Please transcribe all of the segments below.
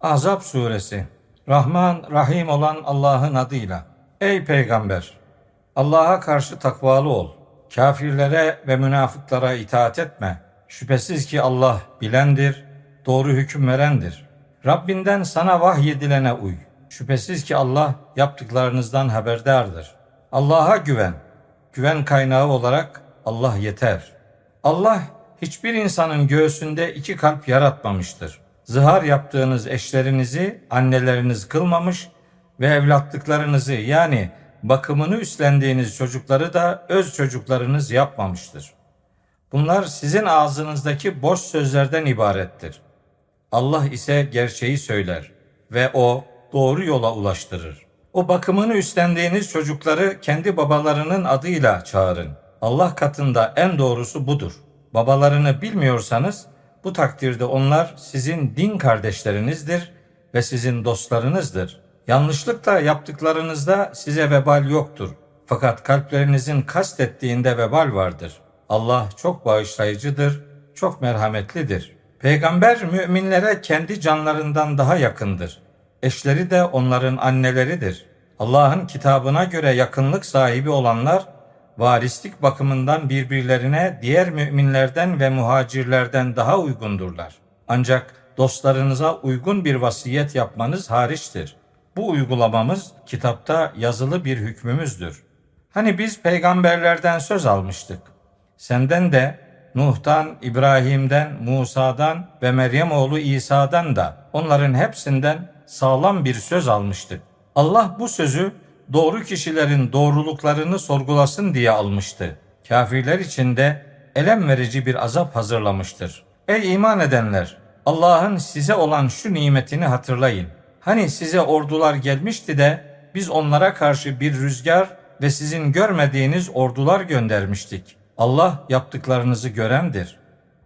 Azap suresi Rahman Rahim olan Allah'ın adıyla. Ey peygamber! Allah'a karşı takvalı ol. Kafirlere ve münafıklara itaat etme. Şüphesiz ki Allah bilendir, doğru hüküm verendir. Rabbinden sana vahyedilene uy. Şüphesiz ki Allah yaptıklarınızdan haberdardır. Allah'a güven. Güven kaynağı olarak Allah yeter. Allah hiçbir insanın göğsünde iki kalp yaratmamıştır. Zihar yaptığınız eşlerinizi anneleriniz kılmamış ve evlatlıklarınızı yani bakımını üstlendiğiniz çocukları da öz çocuklarınız yapmamıştır. Bunlar sizin ağzınızdaki boş sözlerden ibarettir. Allah ise gerçeği söyler ve o doğru yola ulaştırır. O bakımını üstlendiğiniz çocukları kendi babalarının adıyla çağırın. Allah katında en doğrusu budur. Babalarını bilmiyorsanız bu takdirde onlar sizin din kardeşlerinizdir ve sizin dostlarınızdır. Yanlışlıkla yaptıklarınızda size vebal yoktur. Fakat kalplerinizin kastettiğinde vebal vardır. Allah çok bağışlayıcıdır, çok merhametlidir. Peygamber müminlere kendi canlarından daha yakındır. Eşleri de onların anneleridir. Allah'ın kitabına göre yakınlık sahibi olanlar varislik bakımından birbirlerine diğer müminlerden ve muhacirlerden daha uygundurlar. Ancak dostlarınıza uygun bir vasiyet yapmanız hariçtir. Bu uygulamamız kitapta yazılı bir hükmümüzdür. Hani biz peygamberlerden söz almıştık. Senden de Nuh'tan, İbrahim'den, Musa'dan ve Meryem oğlu İsa'dan da onların hepsinden sağlam bir söz almıştık. Allah bu sözü doğru kişilerin doğruluklarını sorgulasın diye almıştı. Kafirler için de elem verici bir azap hazırlamıştır. Ey iman edenler! Allah'ın size olan şu nimetini hatırlayın. Hani size ordular gelmişti de biz onlara karşı bir rüzgar ve sizin görmediğiniz ordular göndermiştik. Allah yaptıklarınızı görendir.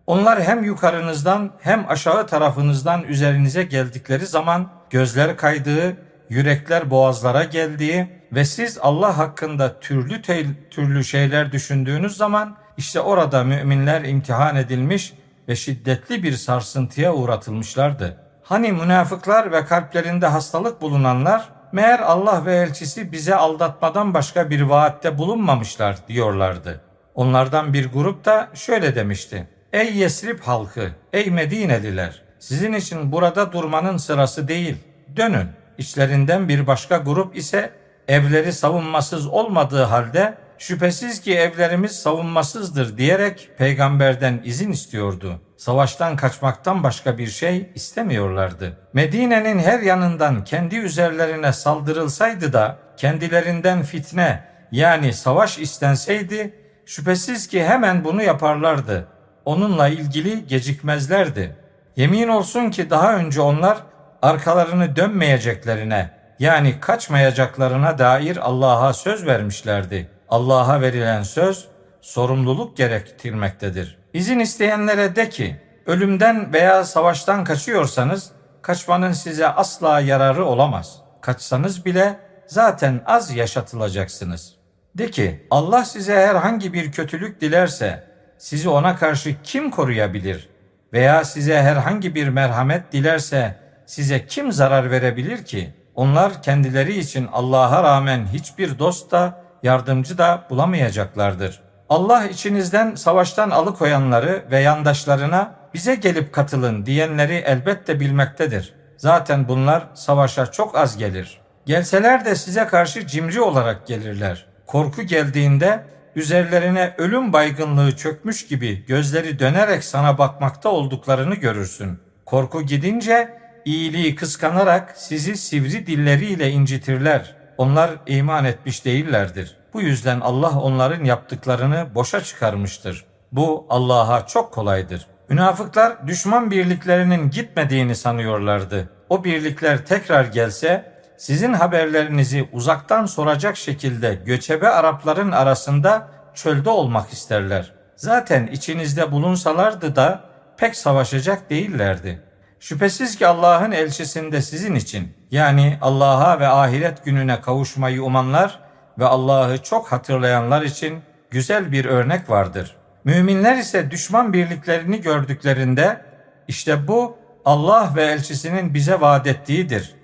Onlar hem yukarınızdan hem aşağı tarafınızdan üzerinize geldikleri zaman gözler kaydığı, yürekler boğazlara geldiği ve siz Allah hakkında türlü türlü şeyler düşündüğünüz zaman işte orada müminler imtihan edilmiş ve şiddetli bir sarsıntıya uğratılmışlardı. Hani münafıklar ve kalplerinde hastalık bulunanlar meğer Allah ve elçisi bize aldatmadan başka bir vaatte bulunmamışlar diyorlardı. Onlardan bir grup da şöyle demişti. Ey Yesrib halkı, ey Medineliler, sizin için burada durmanın sırası değil. Dönün. İçlerinden bir başka grup ise evleri savunmasız olmadığı halde şüphesiz ki evlerimiz savunmasızdır diyerek peygamberden izin istiyordu. Savaştan kaçmaktan başka bir şey istemiyorlardı. Medine'nin her yanından kendi üzerlerine saldırılsaydı da kendilerinden fitne yani savaş istenseydi şüphesiz ki hemen bunu yaparlardı. Onunla ilgili gecikmezlerdi. Yemin olsun ki daha önce onlar arkalarını dönmeyeceklerine yani kaçmayacaklarına dair Allah'a söz vermişlerdi. Allah'a verilen söz sorumluluk gerektirmektedir. İzin isteyenlere de ki ölümden veya savaştan kaçıyorsanız kaçmanın size asla yararı olamaz. Kaçsanız bile zaten az yaşatılacaksınız. De ki Allah size herhangi bir kötülük dilerse sizi ona karşı kim koruyabilir? Veya size herhangi bir merhamet dilerse size kim zarar verebilir ki? Onlar kendileri için Allah'a rağmen hiçbir dost da yardımcı da bulamayacaklardır. Allah içinizden savaştan alıkoyanları ve yandaşlarına bize gelip katılın diyenleri elbette bilmektedir. Zaten bunlar savaşa çok az gelir. Gelseler de size karşı cimri olarak gelirler. Korku geldiğinde üzerlerine ölüm baygınlığı çökmüş gibi gözleri dönerek sana bakmakta olduklarını görürsün. Korku gidince iyiliği kıskanarak sizi sivri dilleriyle incitirler. Onlar iman etmiş değillerdir. Bu yüzden Allah onların yaptıklarını boşa çıkarmıştır. Bu Allah'a çok kolaydır. Münafıklar düşman birliklerinin gitmediğini sanıyorlardı. O birlikler tekrar gelse sizin haberlerinizi uzaktan soracak şekilde göçebe Arapların arasında çölde olmak isterler. Zaten içinizde bulunsalardı da pek savaşacak değillerdi. Şüphesiz ki Allah'ın elçisinde sizin için yani Allah'a ve ahiret gününe kavuşmayı umanlar ve Allah'ı çok hatırlayanlar için güzel bir örnek vardır. Müminler ise düşman birliklerini gördüklerinde işte bu Allah ve elçisinin bize vaat ettiğidir.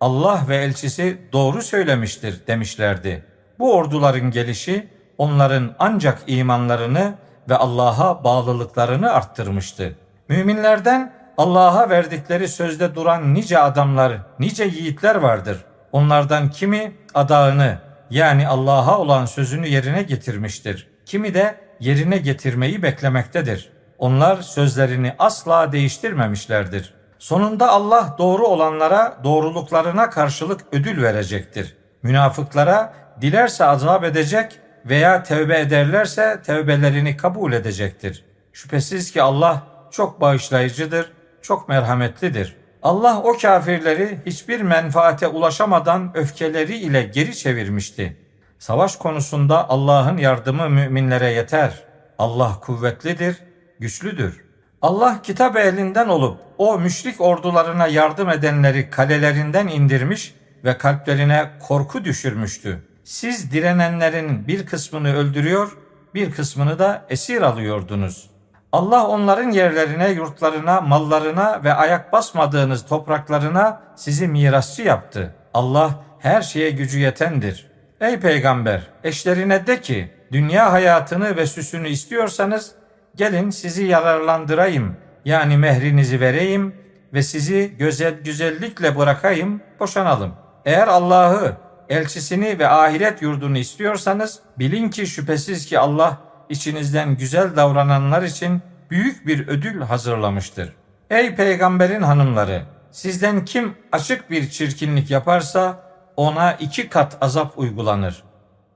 Allah ve elçisi doğru söylemiştir demişlerdi. Bu orduların gelişi onların ancak imanlarını ve Allah'a bağlılıklarını arttırmıştı. Müminlerden Allah'a verdikleri sözde duran nice adamlar, nice yiğitler vardır. Onlardan kimi adağını yani Allah'a olan sözünü yerine getirmiştir. Kimi de yerine getirmeyi beklemektedir. Onlar sözlerini asla değiştirmemişlerdir. Sonunda Allah doğru olanlara doğruluklarına karşılık ödül verecektir. Münafıklara dilerse azap edecek veya tevbe ederlerse tevbelerini kabul edecektir. Şüphesiz ki Allah çok bağışlayıcıdır, çok merhametlidir. Allah o kafirleri hiçbir menfaate ulaşamadan öfkeleri ile geri çevirmişti. Savaş konusunda Allah'ın yardımı müminlere yeter. Allah kuvvetlidir, güçlüdür. Allah kitap elinden olup o müşrik ordularına yardım edenleri kalelerinden indirmiş ve kalplerine korku düşürmüştü. Siz direnenlerin bir kısmını öldürüyor, bir kısmını da esir alıyordunuz. Allah onların yerlerine, yurtlarına, mallarına ve ayak basmadığınız topraklarına sizi mirasçı yaptı. Allah her şeye gücü yetendir. Ey peygamber, eşlerine de ki, dünya hayatını ve süsünü istiyorsanız gelin sizi yararlandırayım yani mehrinizi vereyim ve sizi güzel güzellikle bırakayım boşanalım. Eğer Allah'ı, elçisini ve ahiret yurdunu istiyorsanız bilin ki şüphesiz ki Allah içinizden güzel davrananlar için büyük bir ödül hazırlamıştır. Ey peygamberin hanımları sizden kim açık bir çirkinlik yaparsa ona iki kat azap uygulanır.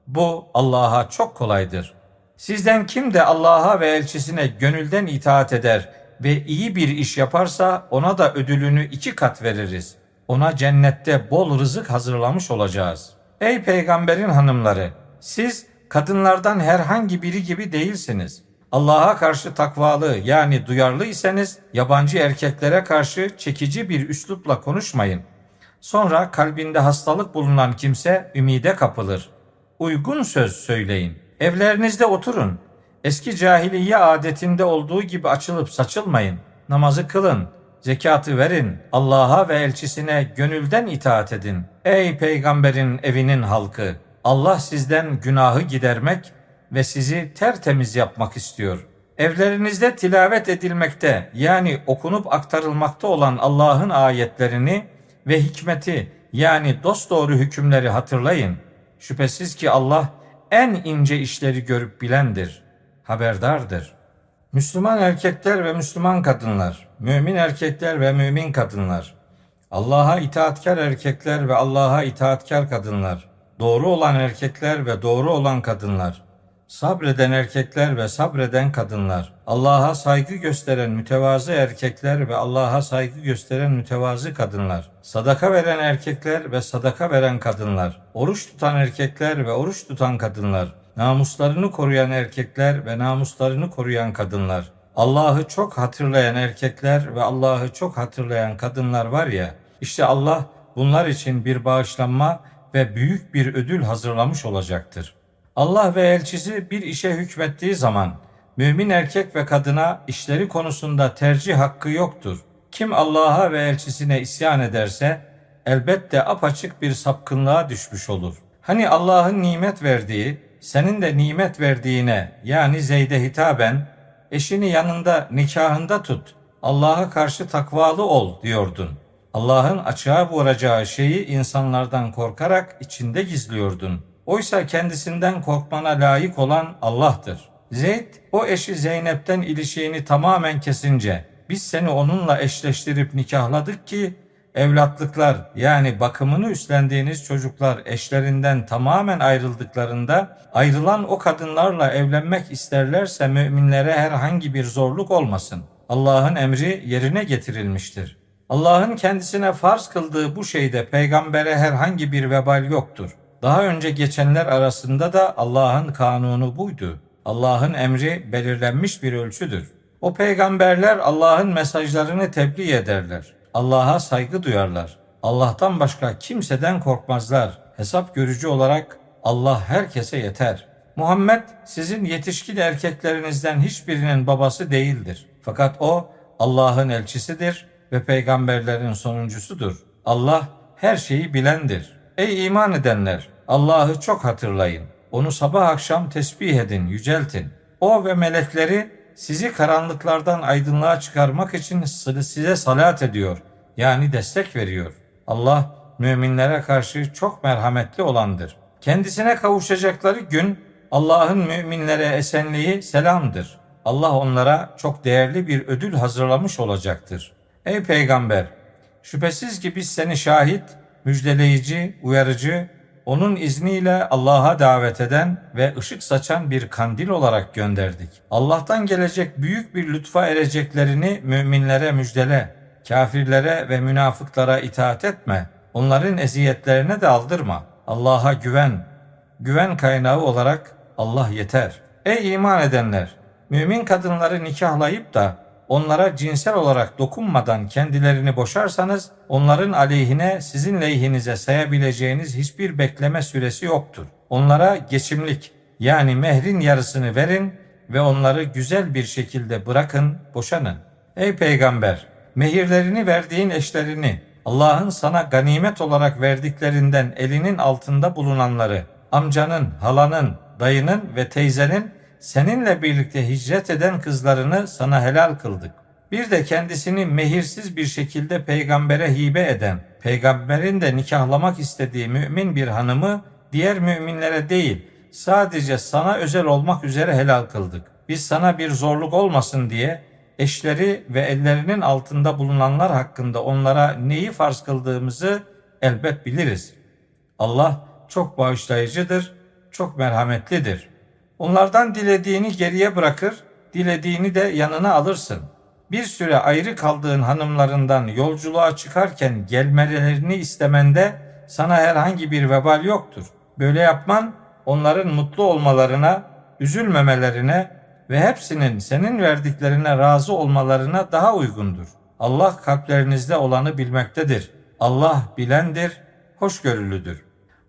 Bu Allah'a çok kolaydır. Sizden kim de Allah'a ve elçisine gönülden itaat eder ve iyi bir iş yaparsa ona da ödülünü iki kat veririz. Ona cennette bol rızık hazırlamış olacağız. Ey peygamberin hanımları! Siz kadınlardan herhangi biri gibi değilsiniz. Allah'a karşı takvalı yani duyarlı iseniz yabancı erkeklere karşı çekici bir üslupla konuşmayın. Sonra kalbinde hastalık bulunan kimse ümide kapılır. Uygun söz söyleyin. Evlerinizde oturun. Eski cahiliye adetinde olduğu gibi açılıp saçılmayın. Namazı kılın. Zekatı verin. Allah'a ve elçisine gönülden itaat edin. Ey peygamberin evinin halkı! Allah sizden günahı gidermek ve sizi tertemiz yapmak istiyor. Evlerinizde tilavet edilmekte yani okunup aktarılmakta olan Allah'ın ayetlerini ve hikmeti yani dosdoğru hükümleri hatırlayın. Şüphesiz ki Allah en ince işleri görüp bilendir, haberdardır. Müslüman erkekler ve Müslüman kadınlar, mümin erkekler ve mümin kadınlar, Allah'a itaatkar erkekler ve Allah'a itaatkar kadınlar, doğru olan erkekler ve doğru olan kadınlar, sabreden erkekler ve sabreden kadınlar, Allah'a saygı gösteren mütevazı erkekler ve Allah'a saygı gösteren mütevazı kadınlar, sadaka veren erkekler ve sadaka veren kadınlar, oruç tutan erkekler ve oruç tutan kadınlar, namuslarını koruyan erkekler ve namuslarını koruyan kadınlar, Allah'ı çok hatırlayan erkekler ve Allah'ı çok hatırlayan kadınlar var ya, işte Allah bunlar için bir bağışlanma ve büyük bir ödül hazırlamış olacaktır. Allah ve elçisi bir işe hükmettiği zaman mümin erkek ve kadına işleri konusunda tercih hakkı yoktur. Kim Allah'a ve elçisine isyan ederse elbette apaçık bir sapkınlığa düşmüş olur. Hani Allah'ın nimet verdiği, senin de nimet verdiğine yani Zeyd'e hitaben eşini yanında nikahında tut, Allah'a karşı takvalı ol diyordun. Allah'ın açığa vuracağı şeyi insanlardan korkarak içinde gizliyordun.'' Oysa kendisinden korkmana layık olan Allah'tır. Zeyd o eşi Zeynep'ten ilişiğini tamamen kesince biz seni onunla eşleştirip nikahladık ki evlatlıklar yani bakımını üstlendiğiniz çocuklar eşlerinden tamamen ayrıldıklarında ayrılan o kadınlarla evlenmek isterlerse müminlere herhangi bir zorluk olmasın. Allah'ın emri yerine getirilmiştir. Allah'ın kendisine farz kıldığı bu şeyde peygambere herhangi bir vebal yoktur. Daha önce geçenler arasında da Allah'ın kanunu buydu. Allah'ın emri belirlenmiş bir ölçüdür. O peygamberler Allah'ın mesajlarını tebliğ ederler. Allah'a saygı duyarlar. Allah'tan başka kimseden korkmazlar. Hesap görücü olarak Allah herkese yeter. Muhammed sizin yetişkin erkeklerinizden hiçbirinin babası değildir. Fakat o Allah'ın elçisidir ve peygamberlerin sonuncusudur. Allah her şeyi bilendir. Ey iman edenler! Allah'ı çok hatırlayın. Onu sabah akşam tesbih edin, yüceltin. O ve melekleri sizi karanlıklardan aydınlığa çıkarmak için size salat ediyor. Yani destek veriyor. Allah müminlere karşı çok merhametli olandır. Kendisine kavuşacakları gün Allah'ın müminlere esenliği selamdır. Allah onlara çok değerli bir ödül hazırlamış olacaktır. Ey peygamber! Şüphesiz ki biz seni şahit, müjdeleyici, uyarıcı, onun izniyle Allah'a davet eden ve ışık saçan bir kandil olarak gönderdik. Allah'tan gelecek büyük bir lütfa ereceklerini müminlere müjdele. Kafirlere ve münafıklara itaat etme. Onların eziyetlerine de aldırma. Allah'a güven. Güven kaynağı olarak Allah yeter. Ey iman edenler! Mümin kadınları nikahlayıp da onlara cinsel olarak dokunmadan kendilerini boşarsanız onların aleyhine sizin lehinize sayabileceğiniz hiçbir bekleme süresi yoktur. Onlara geçimlik yani mehrin yarısını verin ve onları güzel bir şekilde bırakın, boşanın. Ey peygamber, mehirlerini verdiğin eşlerini, Allah'ın sana ganimet olarak verdiklerinden elinin altında bulunanları, amcanın, halanın, dayının ve teyzenin seninle birlikte hicret eden kızlarını sana helal kıldık. Bir de kendisini mehirsiz bir şekilde peygambere hibe eden, peygamberin de nikahlamak istediği mümin bir hanımı diğer müminlere değil, sadece sana özel olmak üzere helal kıldık. Biz sana bir zorluk olmasın diye eşleri ve ellerinin altında bulunanlar hakkında onlara neyi farz kıldığımızı elbet biliriz. Allah çok bağışlayıcıdır, çok merhametlidir.'' Onlardan dilediğini geriye bırakır, dilediğini de yanına alırsın. Bir süre ayrı kaldığın hanımlarından yolculuğa çıkarken gelmelerini istemende sana herhangi bir vebal yoktur. Böyle yapman onların mutlu olmalarına, üzülmemelerine ve hepsinin senin verdiklerine razı olmalarına daha uygundur. Allah kalplerinizde olanı bilmektedir. Allah bilendir, hoşgörülüdür.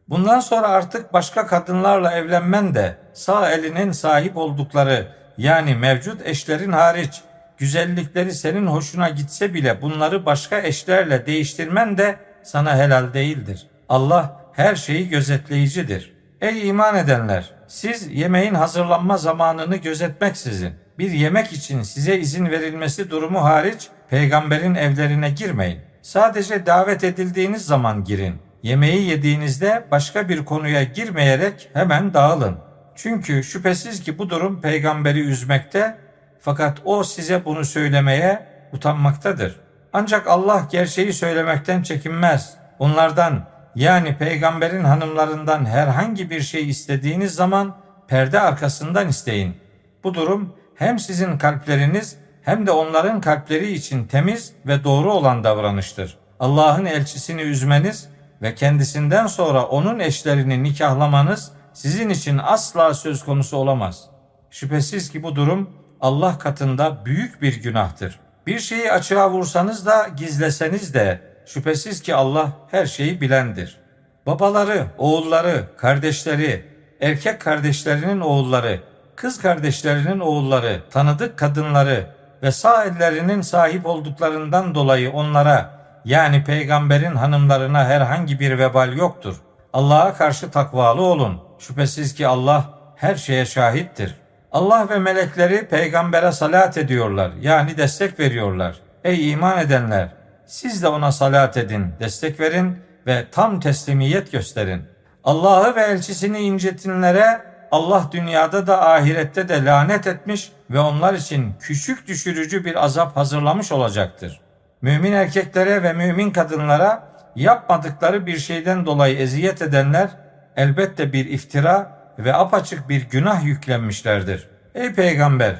Bundan sonra artık başka kadınlarla evlenmen de sağ elinin sahip oldukları yani mevcut eşlerin hariç güzellikleri senin hoşuna gitse bile bunları başka eşlerle değiştirmen de sana helal değildir. Allah her şeyi gözetleyicidir. Ey iman edenler! Siz yemeğin hazırlanma zamanını gözetmeksizin bir yemek için size izin verilmesi durumu hariç peygamberin evlerine girmeyin. Sadece davet edildiğiniz zaman girin. Yemeği yediğinizde başka bir konuya girmeyerek hemen dağılın. Çünkü şüphesiz ki bu durum peygamberi üzmekte fakat o size bunu söylemeye utanmaktadır. Ancak Allah gerçeği söylemekten çekinmez. Onlardan yani peygamberin hanımlarından herhangi bir şey istediğiniz zaman perde arkasından isteyin. Bu durum hem sizin kalpleriniz hem de onların kalpleri için temiz ve doğru olan davranıştır. Allah'ın elçisini üzmeniz ve kendisinden sonra onun eşlerini nikahlamanız sizin için asla söz konusu olamaz. Şüphesiz ki bu durum Allah katında büyük bir günahtır. Bir şeyi açığa vursanız da gizleseniz de şüphesiz ki Allah her şeyi bilendir. Babaları, oğulları, kardeşleri, erkek kardeşlerinin oğulları, kız kardeşlerinin oğulları, tanıdık kadınları ve sağ ellerinin sahip olduklarından dolayı onlara yani peygamberin hanımlarına herhangi bir vebal yoktur. Allah'a karşı takvalı olun. Şüphesiz ki Allah her şeye şahittir. Allah ve melekleri peygambere salat ediyorlar. Yani destek veriyorlar. Ey iman edenler! Siz de ona salat edin, destek verin ve tam teslimiyet gösterin. Allah'ı ve elçisini incetinlere Allah dünyada da ahirette de lanet etmiş ve onlar için küçük düşürücü bir azap hazırlamış olacaktır. Mümin erkeklere ve mümin kadınlara yapmadıkları bir şeyden dolayı eziyet edenler elbette bir iftira ve apaçık bir günah yüklenmişlerdir. Ey peygamber,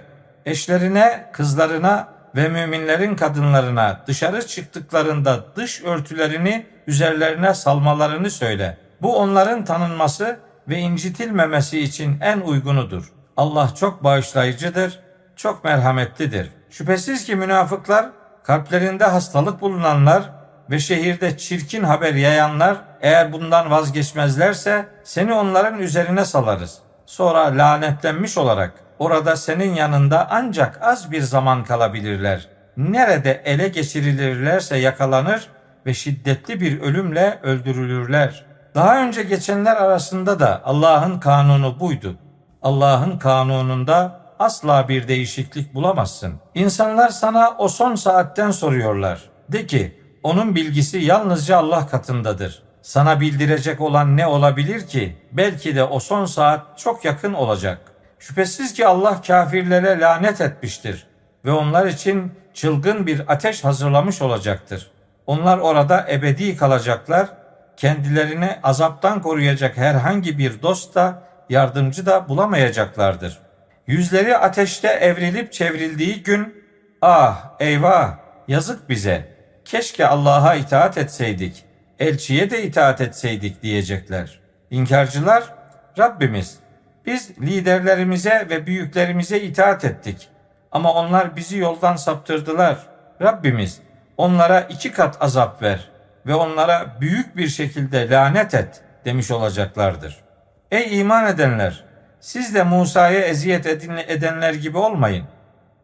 eşlerine, kızlarına ve müminlerin kadınlarına dışarı çıktıklarında dış örtülerini üzerlerine salmalarını söyle. Bu onların tanınması ve incitilmemesi için en uygunudur. Allah çok bağışlayıcıdır, çok merhametlidir. Şüphesiz ki münafıklar kalplerinde hastalık bulunanlar ve şehirde çirkin haber yayanlar eğer bundan vazgeçmezlerse seni onların üzerine salarız. Sonra lanetlenmiş olarak orada senin yanında ancak az bir zaman kalabilirler. nerede ele geçirilirlerse yakalanır ve şiddetli bir ölümle öldürülürler. Daha önce geçenler arasında da Allah'ın kanunu buydu. Allah'ın kanununda asla bir değişiklik bulamazsın. İnsanlar sana o son saatten soruyorlar. De ki, onun bilgisi yalnızca Allah katındadır. Sana bildirecek olan ne olabilir ki? Belki de o son saat çok yakın olacak. Şüphesiz ki Allah kafirlere lanet etmiştir ve onlar için çılgın bir ateş hazırlamış olacaktır. Onlar orada ebedi kalacaklar. Kendilerini azaptan koruyacak herhangi bir dost da yardımcı da bulamayacaklardır. Yüzleri ateşte evrilip çevrildiği gün ah eyvah yazık bize keşke Allah'a itaat etseydik elçiye de itaat etseydik diyecekler. İnkarcılar Rabbimiz biz liderlerimize ve büyüklerimize itaat ettik ama onlar bizi yoldan saptırdılar. Rabbimiz onlara iki kat azap ver ve onlara büyük bir şekilde lanet et demiş olacaklardır. Ey iman edenler! Siz de Musa'ya eziyet edenler gibi olmayın.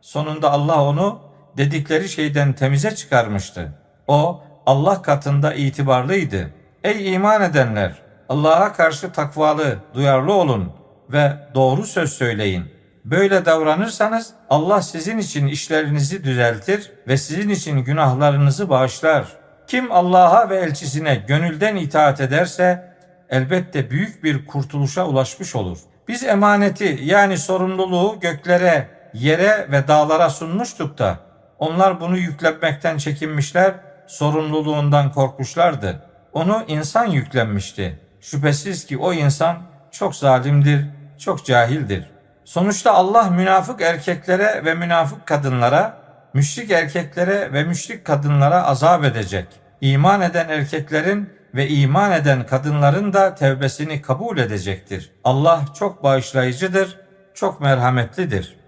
Sonunda Allah onu dedikleri şeyden temize çıkarmıştı. O Allah katında itibarlıydı. Ey iman edenler! Allah'a karşı takvalı, duyarlı olun ve doğru söz söyleyin. Böyle davranırsanız Allah sizin için işlerinizi düzeltir ve sizin için günahlarınızı bağışlar. Kim Allah'a ve elçisine gönülden itaat ederse elbette büyük bir kurtuluşa ulaşmış olur. Biz emaneti yani sorumluluğu göklere, yere ve dağlara sunmuştuk da onlar bunu yüklenmekten çekinmişler, sorumluluğundan korkmuşlardı. Onu insan yüklenmişti. Şüphesiz ki o insan çok zalimdir, çok cahildir. Sonuçta Allah münafık erkeklere ve münafık kadınlara, müşrik erkeklere ve müşrik kadınlara azap edecek. İman eden erkeklerin ve iman eden kadınların da tevbesini kabul edecektir. Allah çok bağışlayıcıdır, çok merhametlidir.''